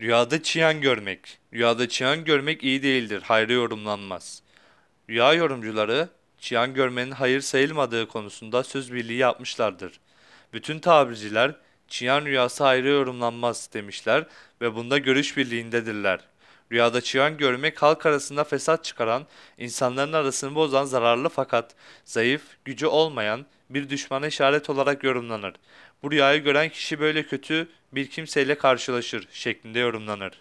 Rüyada çıyan görmek. Rüyada çıyan görmek iyi değildir, hayra yorumlanmaz. Rüya yorumcuları, çıyan görmenin hayır sayılmadığı konusunda söz birliği yapmışlardır. Bütün tabirciler, çıyan rüyası hayra yorumlanmaz demişler ve bunda görüş birliğindedirler. Rüyada çıyan görmek halk arasında fesat çıkaran, insanların arasını bozan zararlı fakat zayıf, gücü olmayan bir düşmana işaret olarak yorumlanır. Bu rüyayı gören kişi böyle kötü bir kimseyle karşılaşır şeklinde yorumlanır.